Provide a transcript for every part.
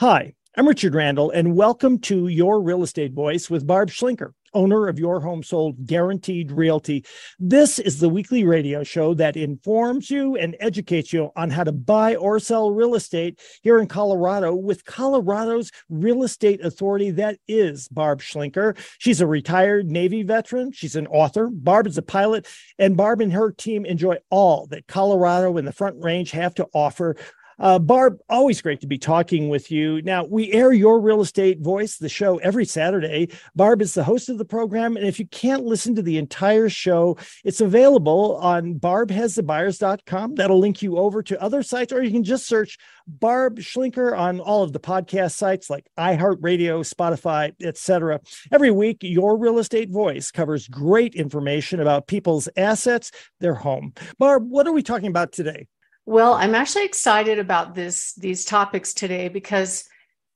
Hi, I'm Richard Randall, and welcome to Your Real Estate Voice with Barb Schlinker, owner of Your Home Sold Guaranteed Realty. This is the weekly radio show that informs you and educates you on how to buy or sell real estate here in Colorado with Colorado's real estate authority that is Barb Schlinker. She's a retired Navy veteran, she's an author. Barb is a pilot, and Barb and her team enjoy all that Colorado and the Front Range have to offer uh, Barb, always great to be talking with you. Now, we air your real estate voice, the show, every Saturday. Barb is the host of the program. And if you can't listen to the entire show, it's available on barbhasthebuyers.com. That'll link you over to other sites, or you can just search Barb Schlinker on all of the podcast sites like iHeartRadio, Spotify, etc. Every week, your real estate voice covers great information about people's assets, their home. Barb, what are we talking about today? Well, I'm actually excited about this these topics today because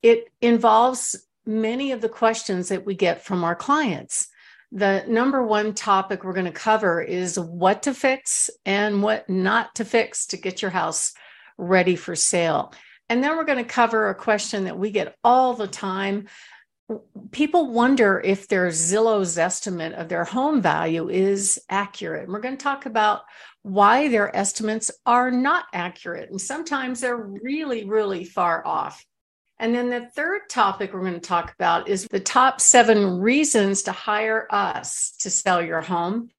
it involves many of the questions that we get from our clients. The number one topic we're going to cover is what to fix and what not to fix to get your house ready for sale. And then we're going to cover a question that we get all the time. People wonder if their Zillow's estimate of their home value is accurate. And we're going to talk about why their estimates are not accurate. And sometimes they're really, really far off. And then the third topic we're going to talk about is the top seven reasons to hire us to sell your home.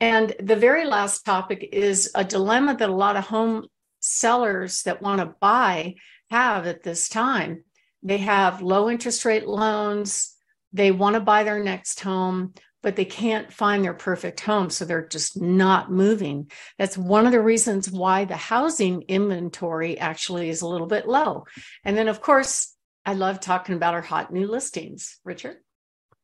And the very last topic is a dilemma that a lot of home sellers that want to buy have at this time. They have low interest rate loans, they want to buy their next home, but they can't find their perfect home. So they're just not moving. That's one of the reasons why the housing inventory actually is a little bit low. And then, of course, I love talking about our hot new listings. Richard?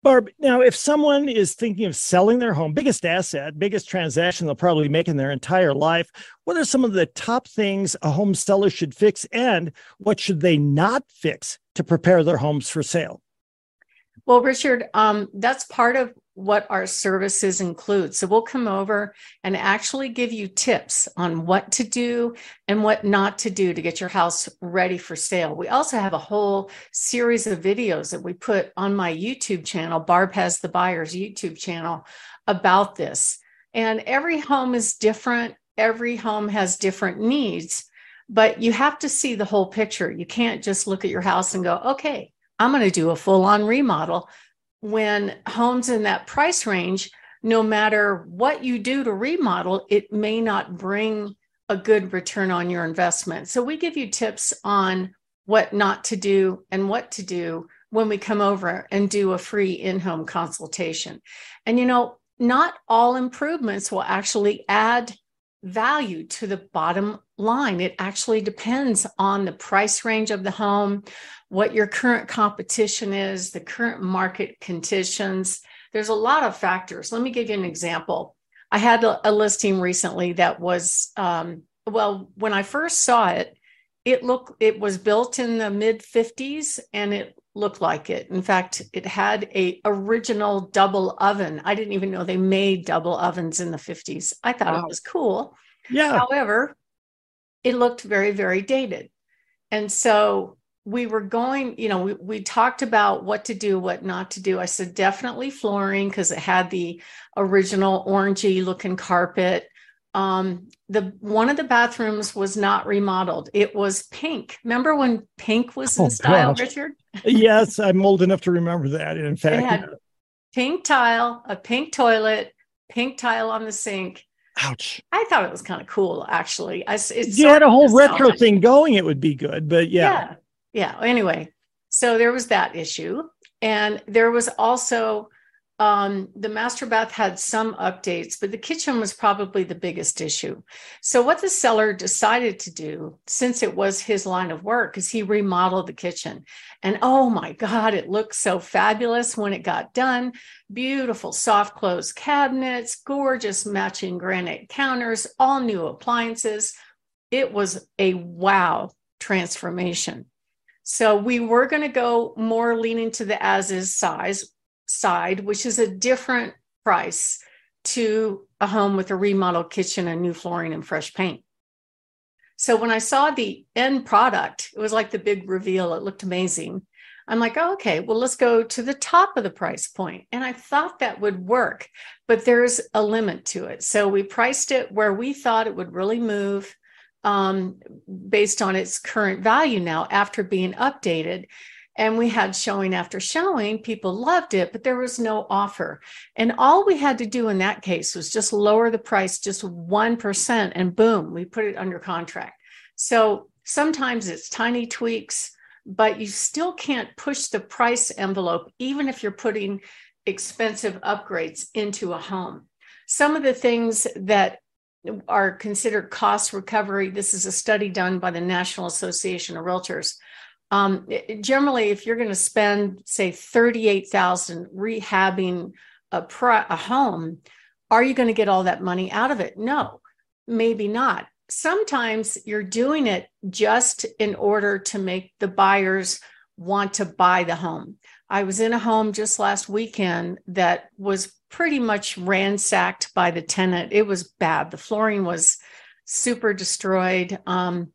Barb, now if someone is thinking of selling their home, biggest asset, biggest transaction they'll probably make in their entire life, what are some of the top things a home seller should fix and what should they not fix to prepare their homes for sale? Well, Richard, um, that's part of what our services include. So we'll come over and actually give you tips on what to do and what not to do to get your house ready for sale. We also have a whole series of videos that we put on my YouTube channel, Barb Has the Buyers YouTube channel, about this. And every home is different, every home has different needs, but you have to see the whole picture. You can't just look at your house and go, okay, I'm going to do a full on remodel when homes in that price range, no matter what you do to remodel, it may not bring a good return on your investment. So we give you tips on what not to do and what to do when we come over and do a free in home consultation. And you know, not all improvements will actually add value to the bottom line. It actually depends on the price range of the home, what your current competition is, the current market conditions. There's a lot of factors. Let me give you an example. I had a, a listing recently that was, um, well, when I first saw it, it looked, it was built in the mid 50s and it looked like it. In fact, it had a original double oven. I didn't even know they made double ovens in the 50s. I thought wow. it was cool. Yeah. However, it looked very, very dated. And so we were going, you know, we, we talked about what to do, what not to do. I said definitely flooring because it had the original orangey looking carpet. Um, the one of the bathrooms was not remodeled. It was pink. Remember when pink was in oh, style, gosh. Richard? yes, I'm old enough to remember that. In fact, pink tile, a pink toilet, pink tile on the sink. Ouch. I thought it was kind of cool, actually. I, you had a whole retro thing going, it would be good. But yeah. yeah yeah anyway so there was that issue and there was also um, the master bath had some updates, but the kitchen was probably the biggest issue. So, what the seller decided to do, since it was his line of work, is he remodeled the kitchen. And oh my God, it looked so fabulous when it got done. Beautiful soft close cabinets, gorgeous matching granite counters, all new appliances. It was a wow transformation. So we were going to go more leaning to the as is size side, which is a different price to a home with a remodeled kitchen and new flooring and fresh paint. So when I saw the end product, it was like the big reveal. It looked amazing. I'm like, oh, okay, well, let's go to the top of the price point. And I thought that would work, but there's a limit to it. So we priced it where we thought it would really move um, based on its current value now after being updated. And we had showing after showing, people loved it, but there was no offer. And all we had to do in that case was just lower the price just 1%, and boom, we put it under contract. So sometimes it's tiny tweaks but you still can't push the price envelope, even if you're putting expensive upgrades into a home. Some of the things that are considered cost recovery, this is a study done by the National Association of Realtors. Um, generally, if you're going to spend, say, 38,000 rehabbing a, a home, are you going to get all that money out of it? No, maybe not sometimes you're doing it just in order to make the buyers want to buy the home. I was in a home just last weekend that was pretty much ransacked by the tenant. It was bad. The flooring was super destroyed. Um,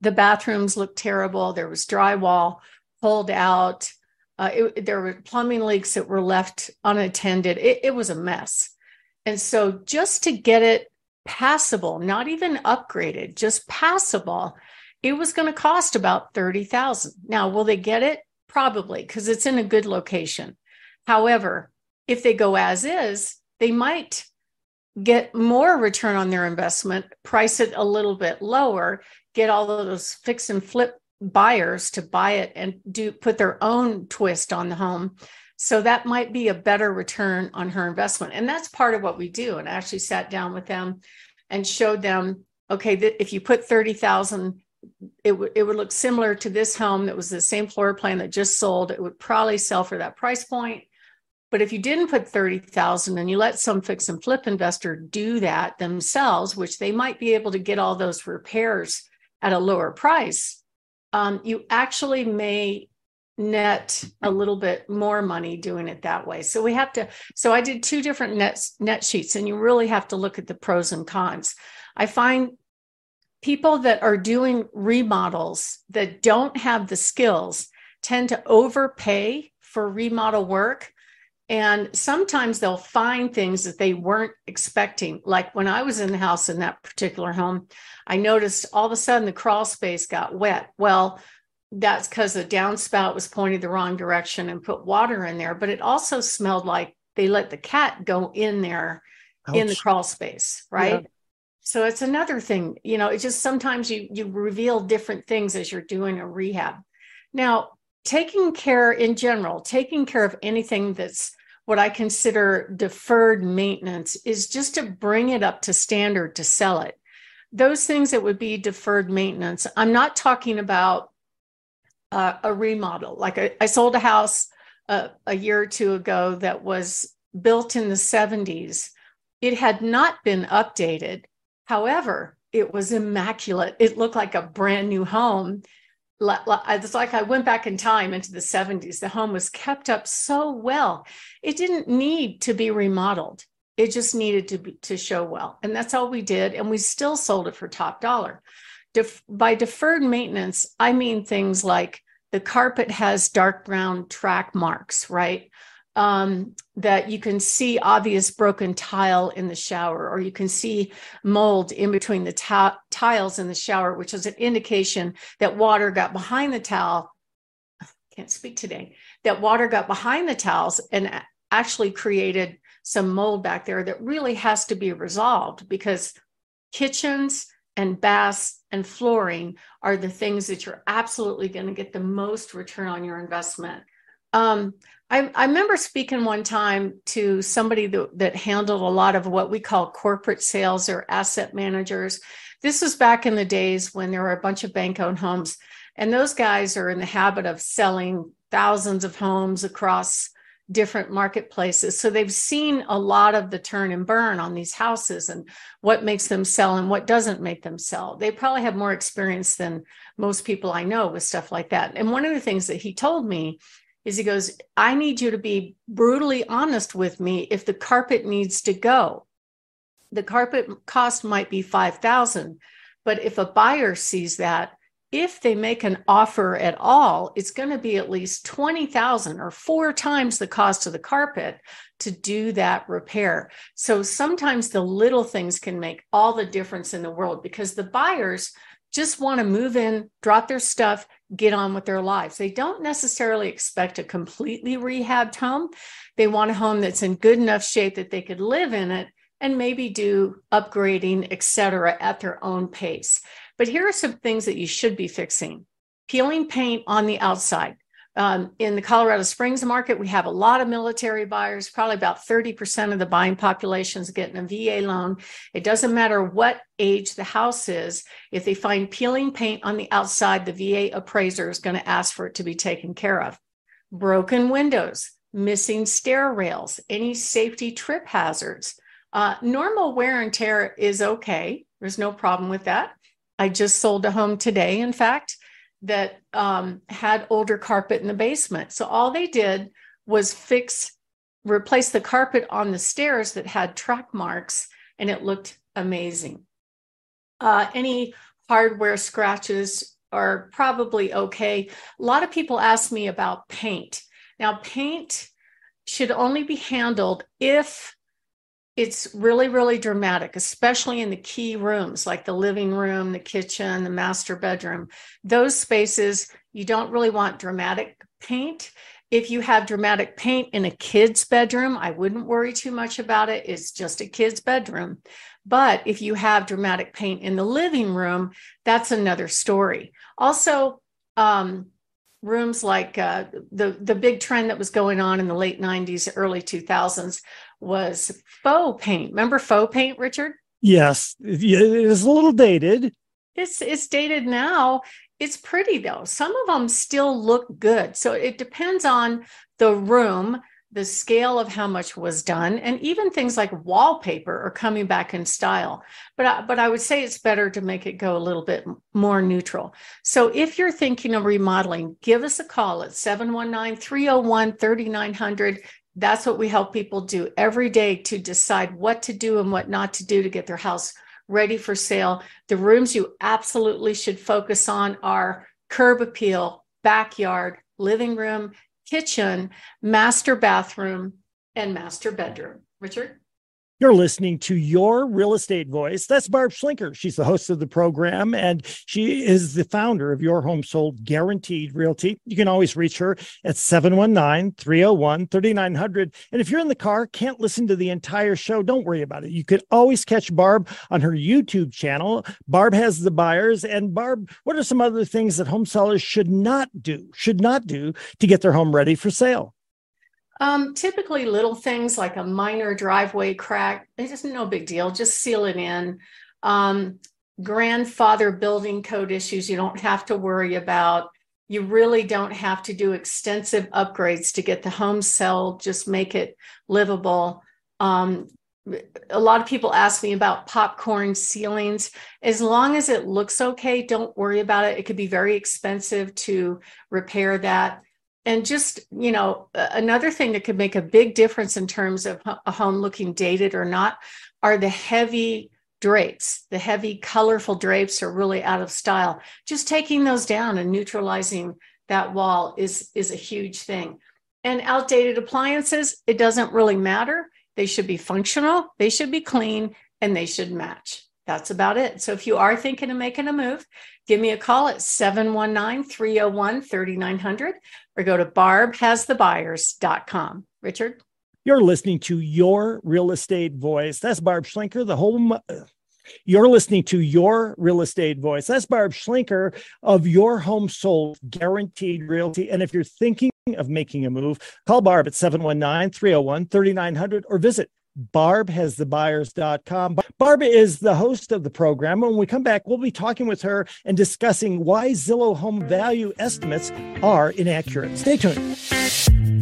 the bathrooms looked terrible. There was drywall pulled out. Uh, it, there were plumbing leaks that were left unattended. It, it was a mess. And so, just to get it passable, not even upgraded, just passable, it was going to cost about 30,000. Now, will they get it? Probably because it's in a good location. However, if they go as is, they might get more return on their investment, price it a little bit lower, get all of those fix and flip buyers to buy it and do put their own twist on the home. So that might be a better return on her investment. And that's part of what we do. And I actually sat down with them and showed them, okay, that if you put 30,000, it would it would look similar to this home that was the same floor plan that just sold. It would probably sell for that price point. But if you didn't put 30,000 and you let some fix and flip investor do that themselves, which they might be able to get all those repairs at a lower price, um, you actually may net a little bit more money doing it that way. So we have to so I did two different net net sheets and you really have to look at the pros and cons. I find people that are doing remodels that don't have the skills tend to overpay for remodel work and sometimes they'll find things that they weren't expecting. Like when I was in the house in that particular home, I noticed all of a sudden the crawl space got wet. Well, that's because the downspout was pointed the wrong direction and put water in there. But it also smelled like they let the cat go in there Ouch. in the crawl space, right? Yeah. So it's another thing, you know, it's just sometimes you you reveal different things as you're doing a rehab. Now, taking care in general, taking care of anything that's what I consider deferred maintenance is just to bring it up to standard to sell it. Those things that would be deferred maintenance, I'm not talking about uh, a remodel. Like I, I sold a house uh, a year or two ago that was built in the 70s. It had not been updated. However, it was immaculate. It looked like a brand new home. It's like I went back in time into the 70s. The home was kept up so well. It didn't need to be remodeled. It just needed to be, to show well. And that's all we did. And we still sold it for top dollar. Def- by deferred maintenance, I mean things like the carpet has dark brown track marks, right? Um, that you can see obvious broken tile in the shower, or you can see mold in between the ta- tiles in the shower, which is an indication that water got behind the towel. Can't speak today. That water got behind the towels and actually created some mold back there that really has to be resolved because kitchens and baths and flooring are the things that you're absolutely going to get the most return on your investment. Um, I, I, remember speaking one time to somebody that, that handled a lot of what we call corporate sales or asset managers. This was back in the days when there were a bunch of bank owned homes, and those guys are in the habit of selling thousands of homes across different marketplaces. So they've seen a lot of the turn and burn on these houses and what makes them sell and what doesn't make them sell. They probably have more experience than most people I know with stuff like that. And one of the things that he told me is he goes, I need you to be brutally honest with me if the carpet needs to go. The carpet cost might be 5,000, But if a buyer sees that, if they make an offer at all, it's going to be at least 20,000 or four times the cost of the carpet to do that repair. So sometimes the little things can make all the difference in the world because the buyers just want to move in, drop their stuff, get on with their lives. They don't necessarily expect a completely rehabbed home. They want a home that's in good enough shape that they could live in it and maybe do upgrading, et cetera, at their own pace. But here are some things that you should be fixing peeling paint on the outside. Um, in the Colorado Springs market, we have a lot of military buyers. Probably about 30% of the buying population is getting a VA loan. It doesn't matter what age the house is. If they find peeling paint on the outside, the VA appraiser is going to ask for it to be taken care of. Broken windows, missing stair rails, any safety trip hazards. Uh, normal wear and tear is okay. There's no problem with that. I just sold a home today, in fact, that um, had older carpet in the basement. So all they did was fix, replace the carpet on the stairs that had track marks, and it looked amazing. Uh, any hardware scratches are probably okay. A lot of people ask me about paint. Now, paint should only be handled if it's really, really dramatic, especially in the key rooms like the living room, the kitchen, the master bedroom. Those spaces, you don't really want dramatic paint. If you have dramatic paint in a kid's bedroom, I wouldn't worry too much about it. It's just a kid's bedroom. But if you have dramatic paint in the living room, that's another story. Also, um, rooms like uh, the the big trend that was going on in the late 90s early 2000s was faux paint. Remember faux paint richard? Yes. It is a little dated. It's it's dated now. It's pretty though. Some of them still look good. So it depends on the room the scale of how much was done and even things like wallpaper are coming back in style. But I, but I would say it's better to make it go a little bit more neutral. So if you're thinking of remodeling give us a call at 719-301-3900 that's what we help people do every day to decide what to do and what not to do to get their house ready for sale the rooms you absolutely should focus on are curb appeal backyard living room kitchen, master bathroom, and master bedroom. Richard? You're listening to Your Real Estate Voice. That's Barb Schlinker. She's the host of the program, and she is the founder of Your Home Sold Guaranteed Realty. You can always reach her at 719 301 3900. And if you're in the car, can't listen to the entire show, don't worry about it. You could always catch Barb on her YouTube channel. Barb has the buyers. And Barb, what are some other things that home sellers should not do, should not do to get their home ready for sale? Um, typically, little things like a minor driveway crack, it's just no big deal. Just seal it in. Um, grandfather building code issues, you don't have to worry about. You really don't have to do extensive upgrades to get the home sold, just make it livable. Um, a lot of people ask me about popcorn ceilings. As long as it looks okay, don't worry about it. It could be very expensive to repair that and just you know another thing that could make a big difference in terms of a home looking dated or not are the heavy drapes. The heavy colorful drapes are really out of style. Just taking those down and neutralizing that wall is is a huge thing. And outdated appliances it doesn't really matter. They should be functional they should be clean and they should match that's about it. So if you are thinking of making a move, give me a call at 719 301 3900 or go to barbhasthebuyers.com. Richard? You're listening to Your Real Estate Voice. That's Barb Schlinker, the home. You're listening to Your Real Estate Voice. That's Barb Schlinker of Your Home Sold Guaranteed Realty. And if you're thinking of making a move, call Barb at 719 301 3900 or visit barbhasthebuyers.com. Barb is the host of the program. When we come back, we'll be talking with her and discussing why Zillow home value estimates are inaccurate. Stay tuned.